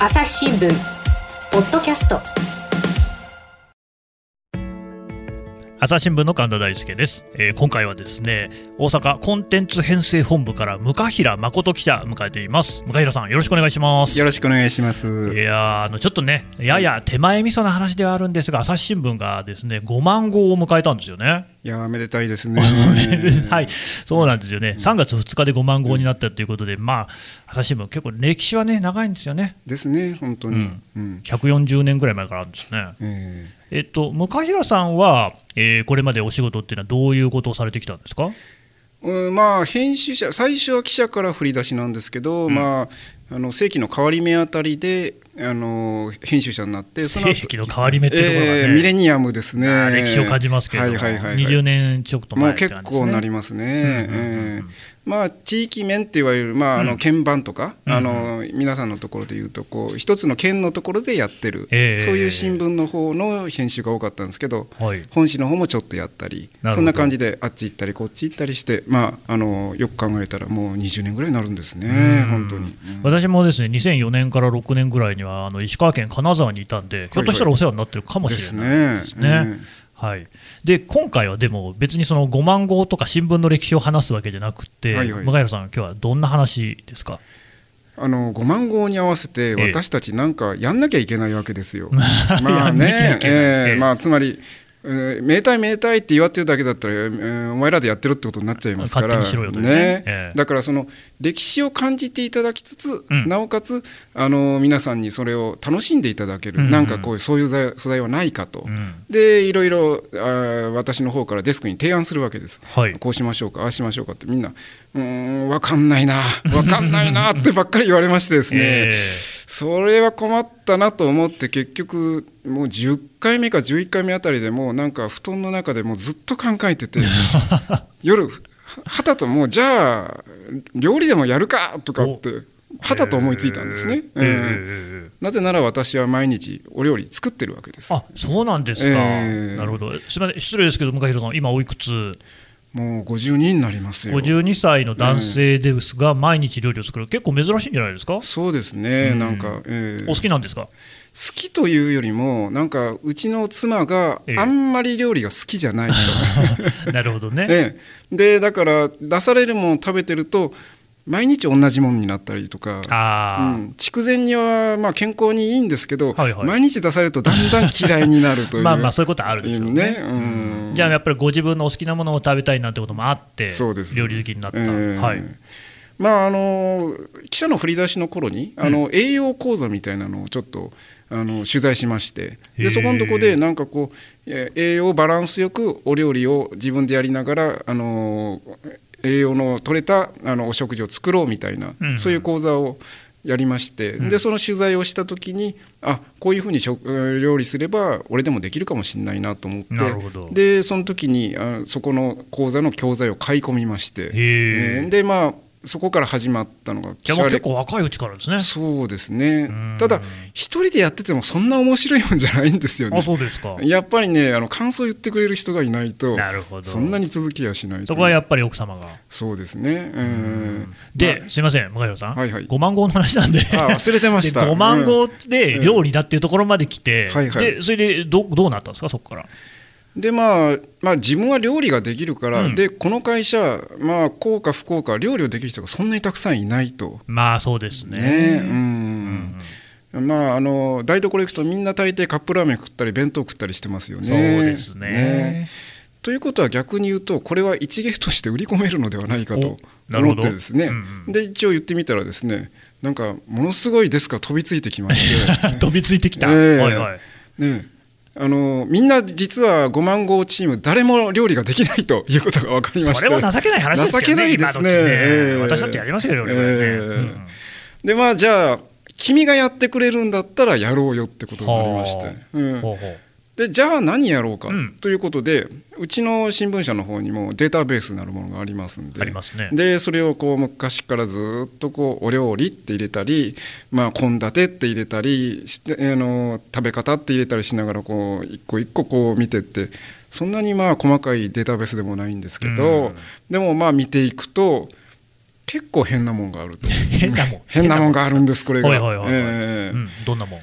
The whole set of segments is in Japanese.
朝日新聞ポッドキャスト朝日新聞の神田大輔です、えー、今回はですね大阪コンテンツ編成本部から向平誠記者迎えています向平さんよろしくお願いしますよろしくお願いしますいやあのちょっとねやや手前味噌な話ではあるんですが朝日新聞がですね5万号を迎えたんですよねいやめでたいですね。はい、そうなんですよね。3月2日で5万号になったということで、まあ朝日新聞結構歴史はね長いんですよね。ですね、本当に。うん、140年ぐらい前からあるんですね。えー、えっと向平さんは、えー、これまでお仕事っていうのはどういうことをされてきたんですか？うん、まあ編集者最初は記者から振り出しなんですけど、うん、まああの世紀の変わり目あたりであの編集者になってその世紀の変わり目っていうところが、ね。えー、ミレニアムですね。歴史を感じますけど、はいはいはいはい、20年ちょっと前、ね、もう結構なりますね、まあ、地域面っていわれる、まあ、あの鍵盤とか、うん、あの皆さんのところでいうとこう一つの県のところでやってる、えー、そういう新聞の方の編集が多かったんですけど、はい、本誌の方もちょっとやったりそんな感じであっち行ったりこっち行ったりして、まあ、あのよく考えたらもう20年ぐらいになるんですね、本当に、うん、私もですね2004年から6年ぐらいにはあの石川県金沢にいたんで、ひょっとしたらお世話になってるかもしれないですね。はいはいはい、で今回はでも別にその5万号とか新聞の歴史を話すわけじゃなくて、はいはい、向平さん、今日はどんな話ですか？あの5万号に合わせて私たちなんかやんなきゃいけないわけですよ。まあね、えー、まあ、つまり名体名体って言わってるだけだったら、えー、お前らでやってるってことになっちゃいますから。ね、ね。えー、だからその歴史を感じていただきつつ、うん、なおかつあの皆さんにそれを楽しんでいただける、うん。うん、なんかこういうそういう素材はないかと、うん、でいろいろあ私の方からデスクに提案するわけです、はい、こうしましょうかああしましょうかって。みんなうん分かんないな分かんないなってばっかり言われましてですね、えー、それは困ったなと思って結局もう10回目か11回目あたりでもうなんか布団の中でもうずっと考えてて 夜はたともうじゃあ料理でもやるかとかってはたと思いついたんですね、えーえー、なぜなら私は毎日お料理作ってるわけです。あそうなんですか、えー、なるほど。すみません。失礼ですけど向平さん今おいくつもう52になりますよ。52歳の男性ですが、毎日料理を作る。結構珍しいんじゃないですか？そうですね、うん、なんか、えー、お好きなんですか？好きというよりもなんかうちの妻があんまり料理が好きじゃないと、ええ、なるほどね、ええ、でだから出されるものを食べてると毎日同じものになったりとか、うん、筑前煮はまあ健康にいいんですけど、はいはい、毎日出されるとだんだん嫌いになるという まあまあそういうことあるでしょうね、ね。うん、じゃあやっぱりご自分のお好きなものを食べたいなんてこともあってそうです料理好きになった、えー、はい。まああの記者の振り出しの頃にあの、栄養講座みたいなのをちょっとあの取材しましてでそこのとこでなんかこう栄養バランスよくお料理を自分でやりながらあの栄養の取れたあのお食事を作ろうみたいな、うん、そういう講座をやりまして、うん、でその取材をした時にあこういうふうに料理すれば俺でもできるかもしれないなと思ってでその時にあそこの講座の教材を買い込みまして、えー、でまあそこから始まったのが結構若いうちからですね。そうですね。ただ一人でやっててもそんな面白いもんじゃないんですよね。あそうですか。やっぱりねあの感想言ってくれる人がいないとなるほど。そんなに続きはしないそこはやっぱり奥様が。そうですね。うん。で、まあ、すみません向井さん、はいはい、5万号の話なんで。あ忘れてました。5万号で料理だっていうところまで来て、うん、でそれでどどうなったんですかそこから？でまあ、まあ、自分は料理ができるから、うん、でこの会社、まあ、幸か不幸か料理をできる人がそんなにたくさんいないと。まあそうですね、ね、うん、うん、まあ、あの台所行くとみんな大抵カップラーメン食ったり弁当食ったりしてますよね。そうですね。ね。ということは逆に言うとこれは一芸として売り込めるのではないかと思ってですね、うんうん、で一応言ってみたらですねなんかものすごいデスクが飛びついてきまして。飛びついてきた、え。ー、はいはい。ねあのみんな実は5万号チーム誰も料理ができないということが分かりまして。それも情けない話ですね情けないですね、えー、私だってやりますよ料理、ねえーうん、でまあじゃあ君がやってくれるんだったらやろうよってことになりまして、う。ん、ほうほうでじゃあ何やろうかということで、うん、ちの新聞社の方にもデータベースなるものがありますんで。ね。でそれをこう昔からずっとこうお料理って入れたり献立、って入れたりしてあの食べ方って入れたりしながらこう一個一個こう見てってそんなにまあ細かいデータベースでもないんですけど、うん、でもまあ見ていくと結構変なもんがあると 変なもん。変なもんがあるんですこれが、どんなもん？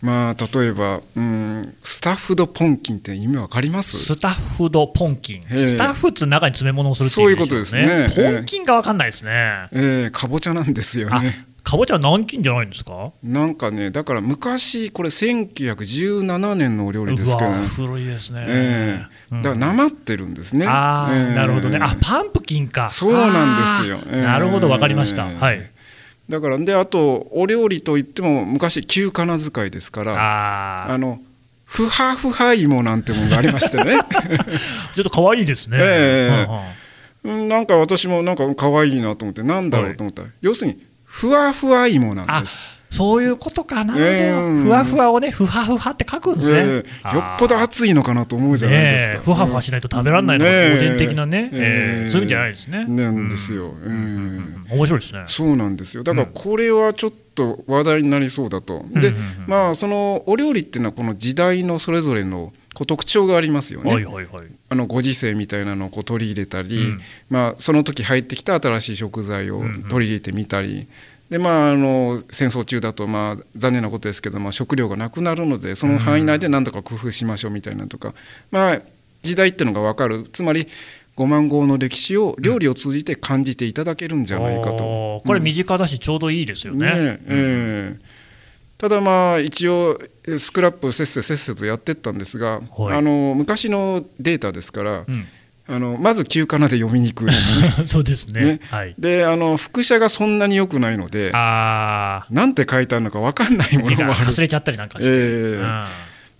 まあ例えば、うん、スタッフドポンキンって意味わかります？スタッフドポンキン、ええ。スタッフって中に詰め物をするっていう意味でしょそういうことですね。ポンキンが分かんないですね、えー、かぼちゃなんですよあねかぼちゃは南京じゃないんですか？なんかねだから昔これ1917年のお料理ですけど、ねうわ、古いですね、ええ。だからなまってるんですね、ああ、ええ。なるほどね。あパンプキンか。そうなんですよ。あーなるほど分かりました、ええ。はいだからであとお料理といっても昔旧仮名遣いですからああのふはふは芋なんてものがありましてね。あ ちょっと可愛いですね、ええ。うんうん。うんなんか私もなんか可愛いなと思ってなんだろうと思ったら、要するにふわふわ芋なんですそういうことかなるほど、ええふわふわをねふはふはって書くんですね、ええよっぽど熱いのかなと思うじゃないですか、ふわふわしないと食べられないのがおでん的なね、そういうんじゃないですね。なんですよ、面白いですね。そうなんですよ。だからこれはちょっと話題になりそうだと、でまあそのお料理っていうのはこの時代のそれぞれのこう特徴がありますよね。あのご時世みたいなのをこう取り入れたり、うん。まあ、その時入ってきた新しい食材を取り入れてみたり、でまあ、あの戦争中だと、まあ、残念なことですけど、まあ、食料がなくなるのでその範囲内で何とか工夫しましょうみたいなとか、まあ、時代っていうのが分かる。つまり5万号の歴史を料理を通じて感じていただけるんじゃないかと。おーこれ身近だしちょうどいいですよね。ねええ。ただまあ一応スクラップせっせせっせとやってったんですが、はい。あの昔のデータですから、うんあのまず旧仮名で読みにくい、そうですね。ねはい。であの副写がそんなに良くないのであなんて書いてあるのか分かんないあ、ものもある字がかすれちゃったりなんかして。ええうん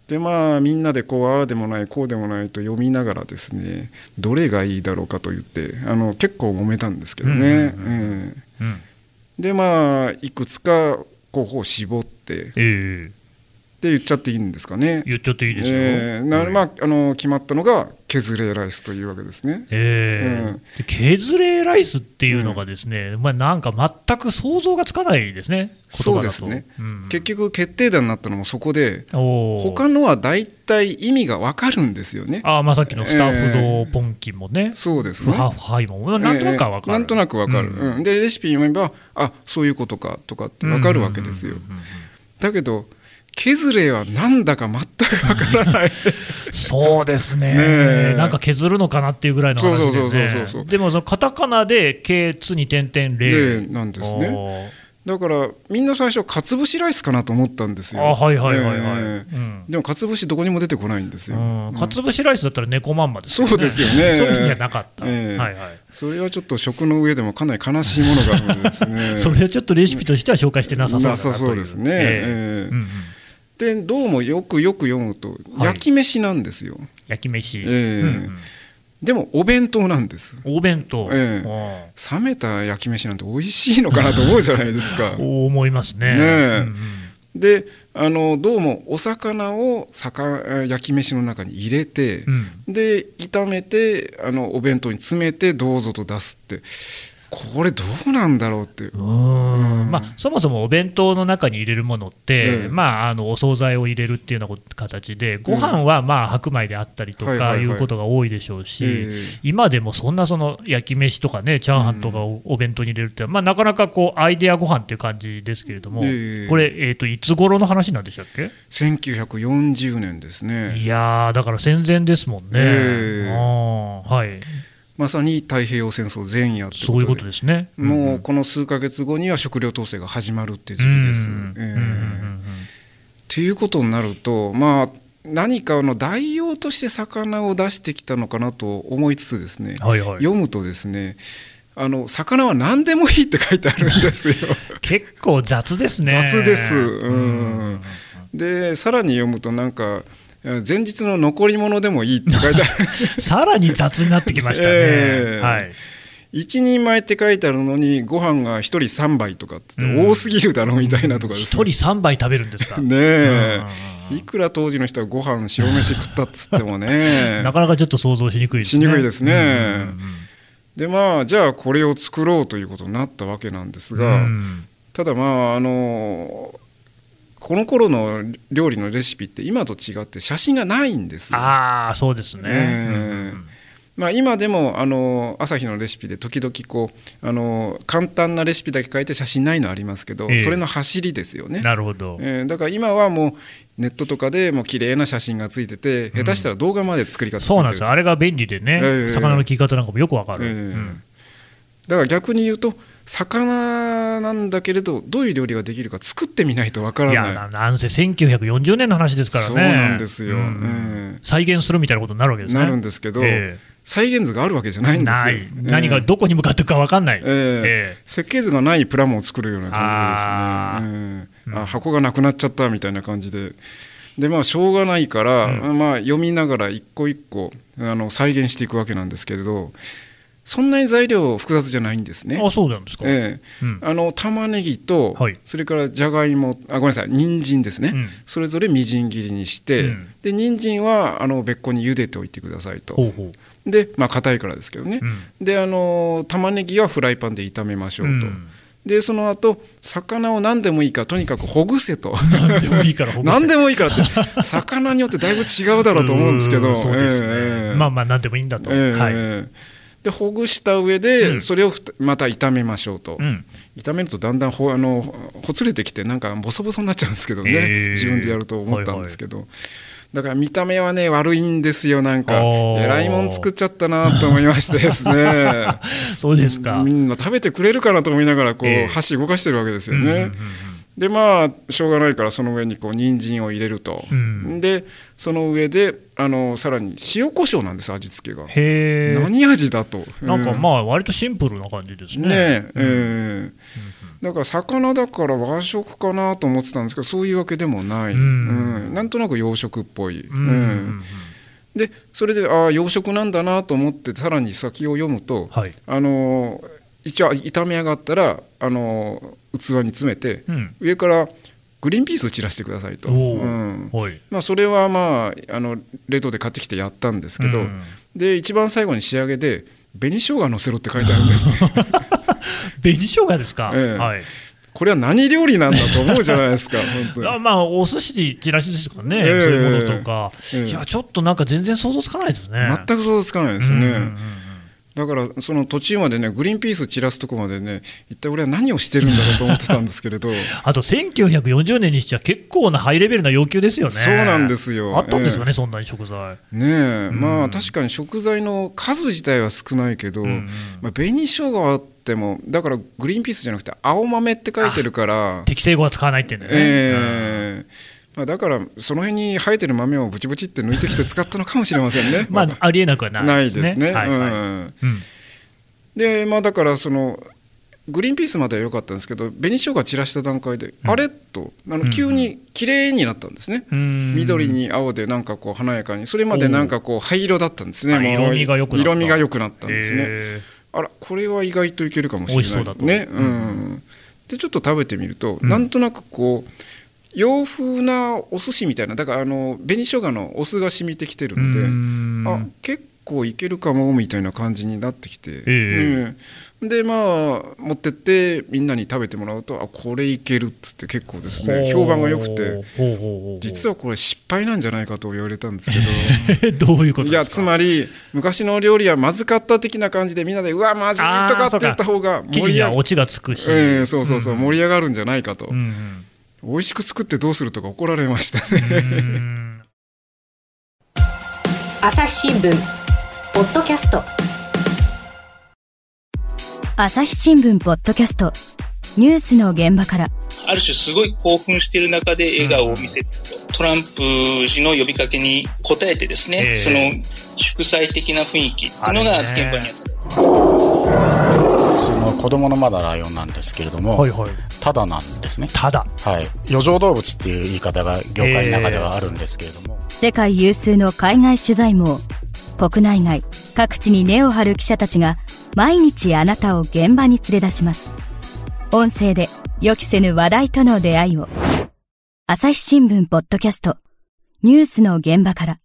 でまあみんなでこうああでもないこうでもないと読みながらですねどれがいいだろうかと言ってあの結構揉めたんですけどね。でまあいくつか候補を絞ってええって言っちゃっていいんですかね。言っちゃっていいですよ。えーなはいまあ、あの決まったのが削れライスというわけですね。ええ。で削れライスっていうのがですね、まあなんか全く想像がつかないですね。そうですね。うん。結局決定打になったのもそこで他のは大体意味がわかるんですよね。あーまあさっきのスタッフドポンキンもね、そうですね。フハフハイもなんとなくは分かる、えーなんとなくわかる、うん。うん。でレシピ読めばあそういうことかとかってわかるわけですよ。うんうんうんうん。だけど削れはなんだか全くわからない。そうですね。ねえ。なんか削るのかなっていうぐらいの話でね。でもそのカタカナで「け」「つ」に点々「でれ」なんですね。おだからみんな最初かつぶしライスかなと思ったんですーよ。あはいはいはいはい、え。ーうん。でもかつぶしどこにも出てこないんですよ。うん。かつぶしライスだったら猫まんまですよね。そうですよね。そういうんじゃなかった、ええ。はいはい。それはちょっと食の上でもかなり悲しいものがあるんですね。それはちょっとレシピとしては紹介してなさそうだなそうですね。ええ。ええ。うんうんでどうもよくよく読むとはい。焼き飯なんですよ。焼き飯、ええ。うんうん。でもお弁当なんです。お弁当、ええ。冷めた焼き飯なんて美味しいのかなと思うじゃないですか。思いますね。ねえ。うんうん。であのどうもお魚を魚焼き飯の中に入れて、うん。で炒めてあのお弁当に詰めてどうぞと出すってこれどうなんだろうってう。ーん。まあ、そもそもお弁当の中に入れるものって、ええまあ、あのお惣菜を入れるっていうような形でご飯はまあ白米であったりとかはいうことが多いでしょうし、ええ今でもそんなその焼き飯とかねチャーハンとかをお弁当に入れるって、まあ、なかなかこうアイデアご飯っていう感じですけれども、ええこれ、えー、といつ頃の話なんでしたっけ？1940年ですね。いやーだから戦前ですもんね、はい、まさに太平洋戦争前夜とでそういうことですね。もうこの数ヶ月後には食料統制が始まるっていう時期です。うんええうんうんうんっていうことになるとまあ何かの代用として魚を出してきたのかなと思いつつですね、はいはい、読むとですねあの魚は何でもいいって書いてあるんですよ。結構雑ですね。雑ですううんんでさらに読むとなんか前日の残り物でもいいって書いてある。さらに雑になってきましたね。ええ。はい。一人前って書いてあるのにご飯が一人3杯とかってうん。多すぎるだろうみたいなとかです一人三杯食べるんですか？ねえ。うんいくら当時の人はご飯白飯食ったっつってもね。なかなかちょっと想像しにくいですね。しにくいですね。うんうんでまあじゃあこれを作ろうということになったわけなんですうんが、うん。ただまああのこの頃の料理のレシピって今と違って写真がないんですよ。ああそうですね。え。えまあ、今でもあの朝日のレシピで時々こうあの簡単なレシピだけ書いて写真ないのありますけど、えー、それの走りですよね。なるほど、えー、だから今はもうネットとかでもう綺麗な写真がついてて、下手したら動画まで作り方そうなんですあれが便利でね、えー、魚の切り方なんかもよくわかる、えーうん、だから逆に言うと魚なんだけれどどういう料理ができるか作ってみないとわからない。いやなんせ1940年の話ですからね。そうなんですよ、うん、再現するみたいなことになるわけですね。なるんですけど、えー再現図があるわけじゃないんですよ。えー、何がどこに向かっていくか分かんない、えーえー、設計図がないプラモを作るような感じでですね、あ、うん、箱がなくなっちゃったみたいな感じで。でまあしょうがないから、うん、まあ、読みながら一個一個あの再現していくわけなんですけれどそんなに材料複雑じゃないんですね。あそうなんですか、ええ、うん、あの玉ねぎと、はい、それからじゃがいもあごめんなさい人参ですね、うん、それぞれみじん切りにして、うん、で人参はあの別個に茹でておいてくださいと。ほうほう。でまあ硬いからですけどね、うん、であの玉ねぎはフライパンで炒めましょうと。でその後魚を何でもいいからとにかくほぐせと。何でもいいからほぐせ。何でもいいからって魚によってだいぶ違うだろうと思うんですけど。そうですね、えー、まあまあ何でもいいんだと、えー、はいでほぐした上でそれをまた炒めましょうと、うん、炒めるとだんだんほあのほつれてきてなんかボソボソになっちゃうんですけどね、え。ー、自分でやると思ったんですけど。はいはいだから見た目はね悪いんですよなんか。えらいもん作っちゃったなと思いましてですね。そうですか。みんな食べてくれるかなと思いながらこう、えー、箸動かしてるわけですよね。うんうんうんでまあしょうがないからその上にこう人参を入れると、うん、でその上であのさらに塩コショウなんです味付けが。へ何味だと。なんかまあ割とシンプルな感じですね。ねえ、うん、えー、だから魚だから和食かなと思ってたんですけどそういうわけでもない、うん、うん、なんとなく洋食っぽい、うんでそれでああ洋食なんだなと思ってさらに先を読むと、はい、あの一応炒め上がったらあの器に詰めて、うん、上からグリーンピース散らしてくださいと、うん。まあ、それはまああの冷凍で買ってきてやったんですけど、うん、で一番最後に仕上げで紅生姜のせろって書いてあるんです。紅生姜ですか、ええ、はい。これは何料理なんだと思うじゃないですか、まあ、お寿司、ちらし寿司とかね、えー、そういうものとか、えー、いや、ちょっとなんか全然想像つかないですね。全く想像つかないですね。うんうんうんだからその途中までねグリーンピース散らすとこまでね一体俺は何をしてるんだろうと思ってたんですけれど。あと1940年にしちゃ結構なハイレベルな要求ですよね。そうなんですよ。あったんですかね、えー、そんなに食材。ねえ、うん、まあ確かに食材の数自体は少ないけど、うんうん、まあ、紅生姜あってもだからグリーンピースじゃなくて青豆って書いてるから適正語は使わないってんだよね、えーまあ、だからその辺に生えてる豆をブチブチって抜いてきて使ったのかもしれませんね。まあ、ありえなくはないですね。ですね。はい。はい、うん。でまあだからそのグリーンピースまでは良かったんですけど紅しょうが散らした段階で、うん、あれとあの急に綺麗になったんですね、うん、緑に青でなんかこう華やかに。それまでなんかこう灰色だったんですね。色味が良くなった。色味が良くなったんですね。あらこれは意外といけるかもしれない。ね、うん、でちょっと食べてみると、うん、なんとなくこう洋風なお寿司みたいなだからあの紅しょうがのお酢が染みてきてるのであ結構いけるかもみたいな感じになってきて、えうん、でまあ持ってってみんなに食べてもらうとあこれいけるっつって結構ですね。評判が良くて。実はこれ失敗なんじゃないかと言われたんですけど。どういうこといやつまり昔の料理はまずかった的な感じでみんなでうわまずいとかって言った方が盛り上がる。がつくし、えー、そうそうそう、うん、盛り上がるんじゃないかと、うんうん美味しく作ってどうするとか怒られましたね。朝日新聞。ポッドキャスト。朝日新聞ポッドキャスト。ニュースの現場から。ある種すごい興奮している中で笑顔を見せてると、トランプ氏の呼びかけに応えてですね、えー、その祝祭的な雰囲気っていうのが現場にあった。その子供のまだライオンなんですけれども、はいはい、ただなんですね。ただ。はい。余剰動物っていう言い方が業界の中ではあるんですけれども。世界有数の海外取材網、国内外、各地に根を張る記者たちが、毎日あなたを現場に連れ出します。音声で予期せぬ話題との出会いを。朝日新聞ポッドキャスト、ニュースの現場から。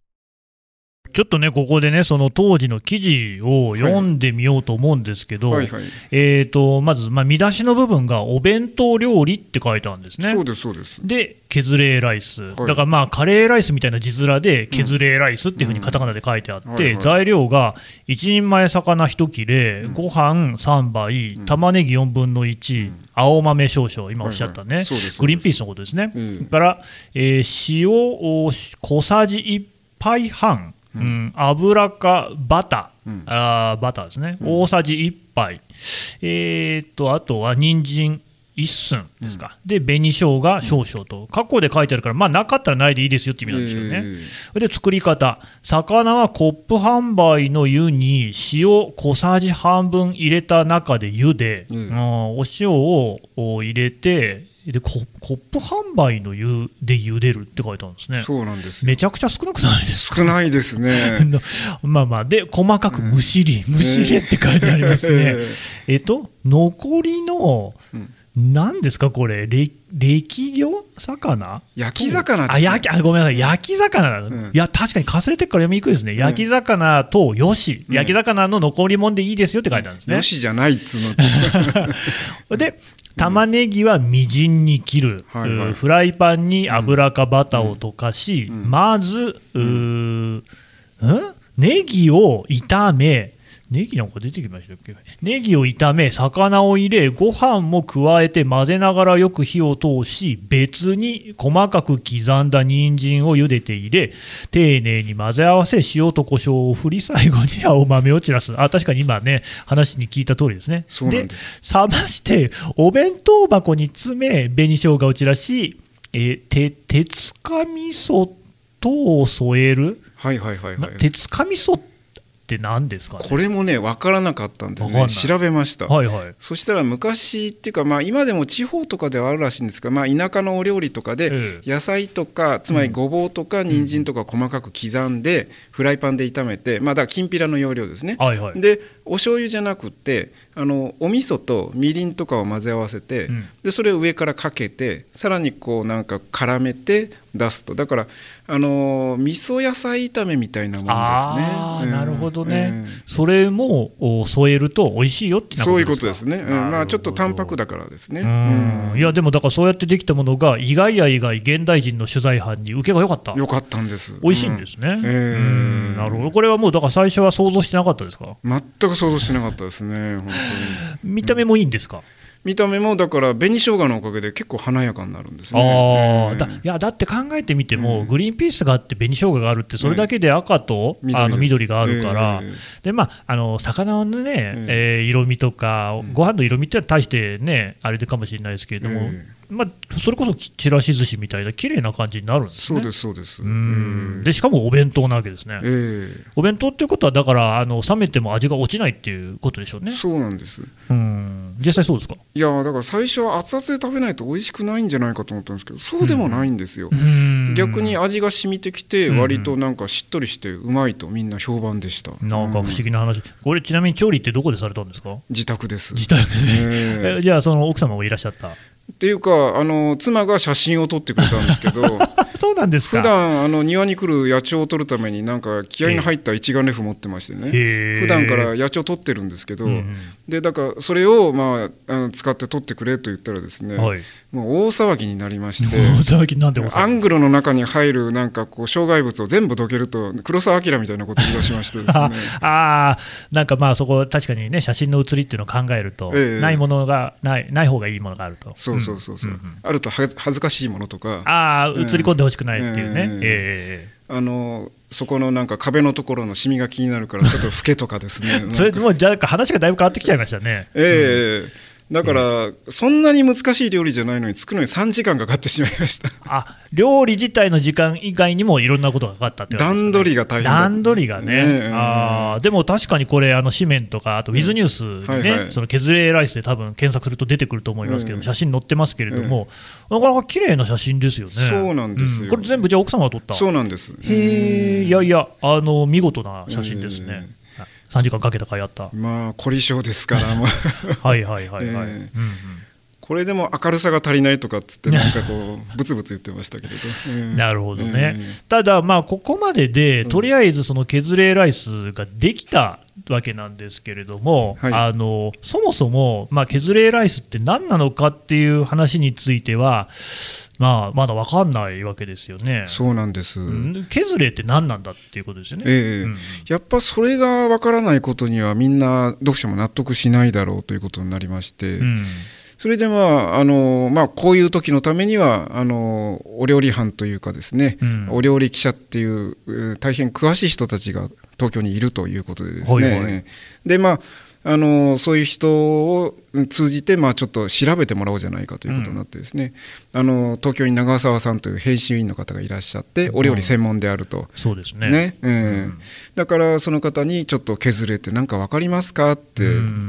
ちょっとね、ここでね、その当時の記事を読んでみようと思うんですけど、はいはい。えー、とまず、まあ、見出しの部分がお弁当料理って書いてあるんですね。そうですそうです。で、削れライス、だからまあカレーライスみたいな字面で、削れライスっていうふうにカタカナで書いてあって、うんはいはい。材料が1人前魚1切れ、ご飯3杯、玉ねぎ4分の1、青豆少々、今おっしゃったね、グリーンピースのことですね、から、えー塩を小さじ1杯半、うん。油かバター、うん。あーバターですね、大さじ1杯、えー、とあとは人参一寸ですか、で紅生姜少々と、括弧で書いてあるから、まあ、なかったらないでいいですよって意味なんでしょうね。ええそれで作り方、魚はコップ販売の湯に塩小さじ半分入れた中で茹で、うん。うん。お塩をお入れてでコ、コップ販売の湯で茹でるって書いてあるんですね。そうなんですよ。めちゃくちゃ少なくないですか？少ないですね。まあまあ、で、細かくむしり、むしりって書いてありますね。えっと、残りの、何ですか、これ、れ歴魚魚？焼き魚あ、ね。焼き、あ、ごめんなさい、焼き魚。なの、ん。いや、確かにかすれてるから読みにくいですね。焼き魚とよし、焼き魚の残り物でいいですよって書いてあるんですね。よ。しじゃないっつうの で、玉ねぎはみじんに切る、はいはい。うフライパンに油かバターを溶かし、ん。まず、うーん、ネギを炒め、ネギなんか出てきましたっけ？ネギを炒め、魚を入れ、ご飯も加えて混ぜながらよく火を通し、別に細かく刻んだ人参を茹でて入れ、丁寧に混ぜ合わせ、塩と胡椒を振り、最後に青豆を散らす。あ、確かに今ね、話に聞いた通りですね。そうなんです冷まして、お弁当箱に詰め、紅生姜を散らし、えーて鉄か味噌等を添える、はいはいはいなはい鉄か味噌って何ですかね？これもね分からなかったんでね。調べました。はいはい。そしたら昔っていうか、まあ、今でも地方とかではあるらしいんですが、まあ、田舎のお料理とかでええ。野菜とかつまりごぼうとか人参とか細かく刻んでフライパンで炒めて、まあ、だからきんぴらの要領ですね。はいはい。でお醤油じゃなくってあのお味噌とみりんとかを混ぜ合わせて、うん。でそれを上からかけてさらにこうなんか絡めて出すと。だからあの味噌野菜炒めみたいなものですね。ああ、うん。なるほどね、うん。それもお添えると美味しいよってなそういうかことですね。うん。まあちょっと淡白だからですね。いやでもだからそうやってできたものが意外や意外現代人の取材班に受けが良かった。よかったんです。美味しいんですね、ええうんなるほど。これはもうだから最初は想像してなかったですか？全く想像してなかったですね。本当に。見た目もいいんですか、見た目もだから紅生姜のおかげで結構華やかになるんですね。あだいやだって考えてみても、グリーンピースがあって紅生姜があるってそれだけで赤と、うんあの緑があるから、ええ。でまあ、あの魚のね、えー色味とか、ご飯の色味ってのは大してねあれでかもしれないですけれども、えまあ、それこそちらし寿司みたいな綺麗な感じになるんですね。そうですそうです。うんでしかもお弁当なわけですね。ええお弁当っていうことは、だからあの冷めても味が落ちないっていうことでしょうね。そうなんです。うん実際そうですか？いやだから最初は熱々で食べないと美味しくないんじゃないかと思ったんですけどそうでもないんですよ。うん逆に味が染みてきてうん割となんかしっとりしてうまいとみんな評判でした。なんか不思うん議な話、これ、ちなみに調理ってどこでされたんですか？自宅です。自宅で、えええ じゃあ、その奥様もいらっしゃった。っていうかあの妻が写真を撮ってくれたんですけど そうなんですか。普段あの庭に来る野鳥を撮るためになんか気合いの入った一眼レフ持ってましてね普段から野鳥撮ってるんですけど、うんでだからそれを、まあ、あの使って撮ってくれと言ったらですね、はい。もう大騒ぎになりまして。大騒ぎなんでもアングルの中に入るなんかこう障害物を全部どけると黒澤明みたいなことを言い出しましてね。あ あーなんかまあそこ確かにね写真の写りっていうのを考えると、ええ。ないものがないない方がいいものがあると。そうそうそうそう、んんんあると恥ずかしいものとか。ああ映り込んでほしくないっていうね、ええええあのそこのなんか壁のところのシミが気になるからちょっと老けとかですね。それでもうじゃあ話がだいぶ変わってきちゃいましたね。ええだから、そんなに難しい料理じゃないのに作るのに3時間かかってしまいました。あ料理自体の時間以外にもいろんなことがかかったってね。段取りが大変だ段取りがね、ねえ。あーでも確かにこれ、あの紙面とか、あとウィズニュースにね、はいはい。その削れライスで多分検索すると出てくると思いますけど、ええ写真載ってますけれども、なかなか綺麗な写真ですよね。そうなんですよ。これ全部じゃあ奥様が撮った？そうなんです。へえ、いやいや、あの見事な写真ですね。えはい3時間かけたかいあった。まあ凝り性ですから はいはいはいはい。ええ。うんうん。これでも明るさが足りないとかっつってなんかこうブツブツ言ってましたけれど、えー、なるほどね、えー、ただまあここまででとりあえずその削れライスができたわけなんですけれども、はい、あのそもそも、まあ、削れライスって何なのかっていう話については、まあ、まだ分かんないわけですよね。そうなんです、削れって何なんだっていうことですよね、えーうん、やっぱそれが分からないことにはみんな読者も納得しないだろうということになりまして。うん。それでまああの、まあ、こういう時のためにはあのお料理班というかですね、うん、お料理記者っていう大変詳しい人たちが東京にいるということでですね、はいはい、でまああのそういう人を通じて、まあ、ちょっと調べてもらおうじゃないかということになってですね、うん、あの東京に長澤さんという編集員の方がいらっしゃってお料理専門であると、うん、そうですね。ね、えー、うん、だからその方にちょっと削れて何か分かりますかって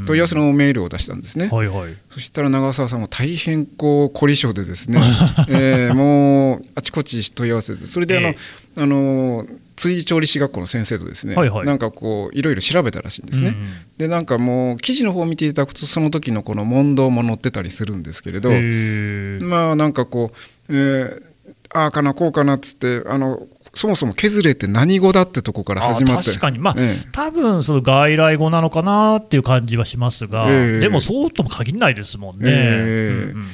問い合わせのメールを出したんですね、はいはい、そしたら長澤さんも大変こう凝り性でですね、えー、もうあちこち問い合わせてそれであの、えー、あの辻調理師学校の先生とですね、はいはい、なんかこういろいろ調べたらしいんですね、うんうん、でなんかもう記事の方を見ていただくとその時のこの問答も載ってたりするんですけれどまあなんかこう、えー、ああかなこうかなっつってあのそもそも削れって何語だってとこから始まって。確かに。まあ、ええ、多分その外来語なのかなっていう感じはしますが、えでもそうとも限らないですもんね、えうんうん、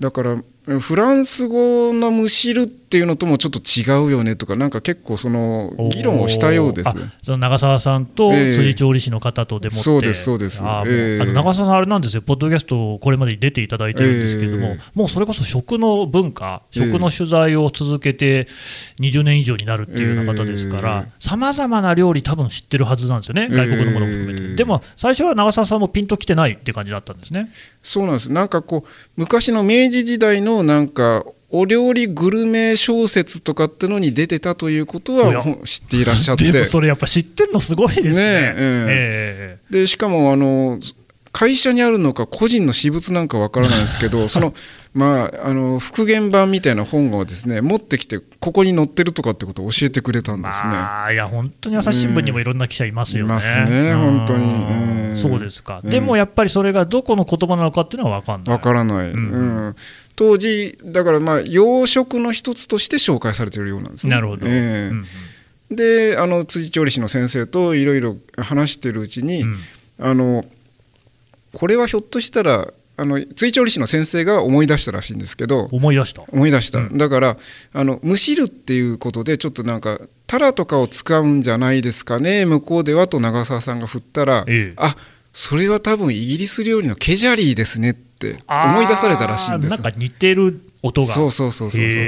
だからフランス語のむしるっていうのともちょっと違うよねとか、なんか結構その議論をしたようです。その長澤さんと辻調理師の方とでもって、そうです、そうです、あ、えー、あの長澤さん、あれなんですよ、ポッドキャスト、これまでに出ていただいてるんですけれども、えー、もうそれこそ食の文化、食の取材を続けて20年以上になるっていうような方ですから、さまざまな料理、多分知ってるはずなんですよね、外国のものも含めて。でも、最初は長澤さんもピンときてないって感じだったんですね。そうなんです。なんかこう昔の明治時代のなんかお料理グルメ小説とかってのに出てたということは知っていらっしゃって。でもそれやっぱ知ってるのすごいですね。ねえー、でしかもあの会社にあるのか個人の私物なんかわからないですけど そのまあ、あの復元版みたいな本をですね持ってきてここに載ってるとかってことを教えてくれたんですね。まあ、いや本当に朝日新聞にもいろんな記者いますよね。いますね本当に、そうですか、でもやっぱりそれがどこの言葉なのかっていうのは分かんない。分からない、うん。当時だからまあ洋食の一つとして紹介されてるようなんですね。なるほど、えーであの辻調理師の先生といろいろ話してるうちに、うん、あのこれはひょっとしたらあの追調理師の先生が思い出したらしいんですけど思い出した。思い出した、うん、だからあのむしるっていうことでちょっとなんかタラとかを使うんじゃないですかね向こうではと長澤さんが振ったら、ええ、あそれは多分イギリス料理のケジャリーですねって思い出されたらしいんです。なんか似てる音が。そうそうそうそうそうそう、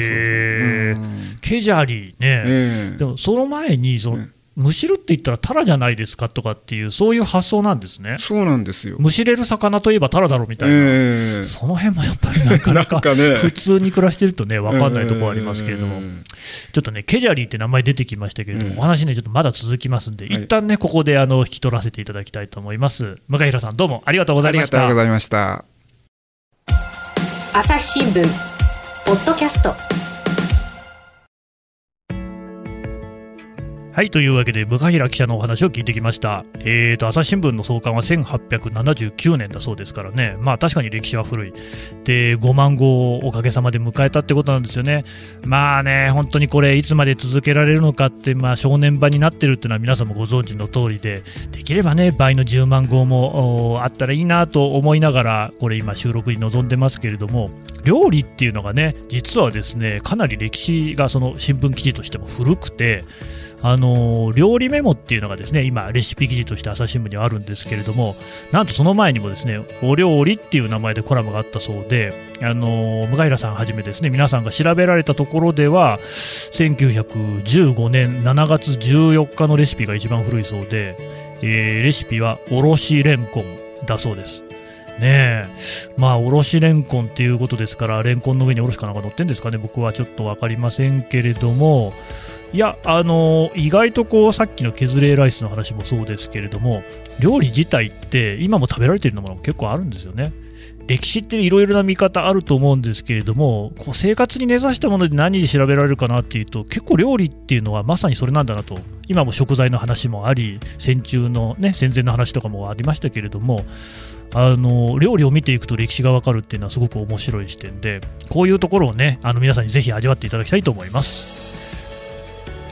ケジャリーね、でもその前にその、むしるって言ったらタラじゃないですかとかっていうそういう発想なんですね。そうなんですよ。むしれる魚といえばタラだろうみたいな、えー、その辺もやっぱりなか なか普通に暮らしてるとね分かんないところありますけれども、えー、ちょっとねケジャリーって名前出てきましたけれども、うん、お話ねちょっとまだ続きますんで、はい、一旦ねここであの引き取らせていただきたいと思います。向井さんどうもありがとうございました。ありがとうございました。朝日新聞ポッドキャストはいというわけで向平記者のお話を聞いてきました、えーと、朝日新聞の創刊は1879年だそうですからね、まあ、確かに歴史は古い、で5万号をおかげさまで迎えたってことなんですよね、まあね、本当にこれ、いつまで続けられるのかって、まあ、正念場になってるっていうのは皆さんもご存知の通りで、できればね、倍の10万号もあったらいいなと思いながら、これ、今、収録に臨んでますけれども、料理っていうのがね、実はですねかなり歴史がその新聞記事としても古くて、あの料理メモっていうのがですね今、レシピ記事として朝日新聞にはあるんですけれどもなんとその前にもですねお料理っていう名前でコラムがあったそうであの向平さんはじめですね皆さんが調べられたところでは1915年7月14日のレシピが一番古いそうで、えー、レシピはおろしレンコンだそうです。ねえまあおろしレンコンっていうことですからレンコンの上におろしかなんか乗ってんですかね僕はちょっと分かりませんけれどもいや、あの意外とこうさっきの削れライスの話もそうですけれども料理自体って今も食べられているものも結構あるんですよね。歴史っていろいろな見方あると思うんですけれどもこう生活に根ざしたもので何で調べられるかなっていうと結構料理っていうのはまさにそれなんだなと今も食材の話もあり戦中の、ね、戦前の話とかもありましたけれどもあの料理を見ていくと歴史がわかるっていうのはすごく面白い視点でこういうところをねあの皆さんにぜひ味わっていただきたいと思います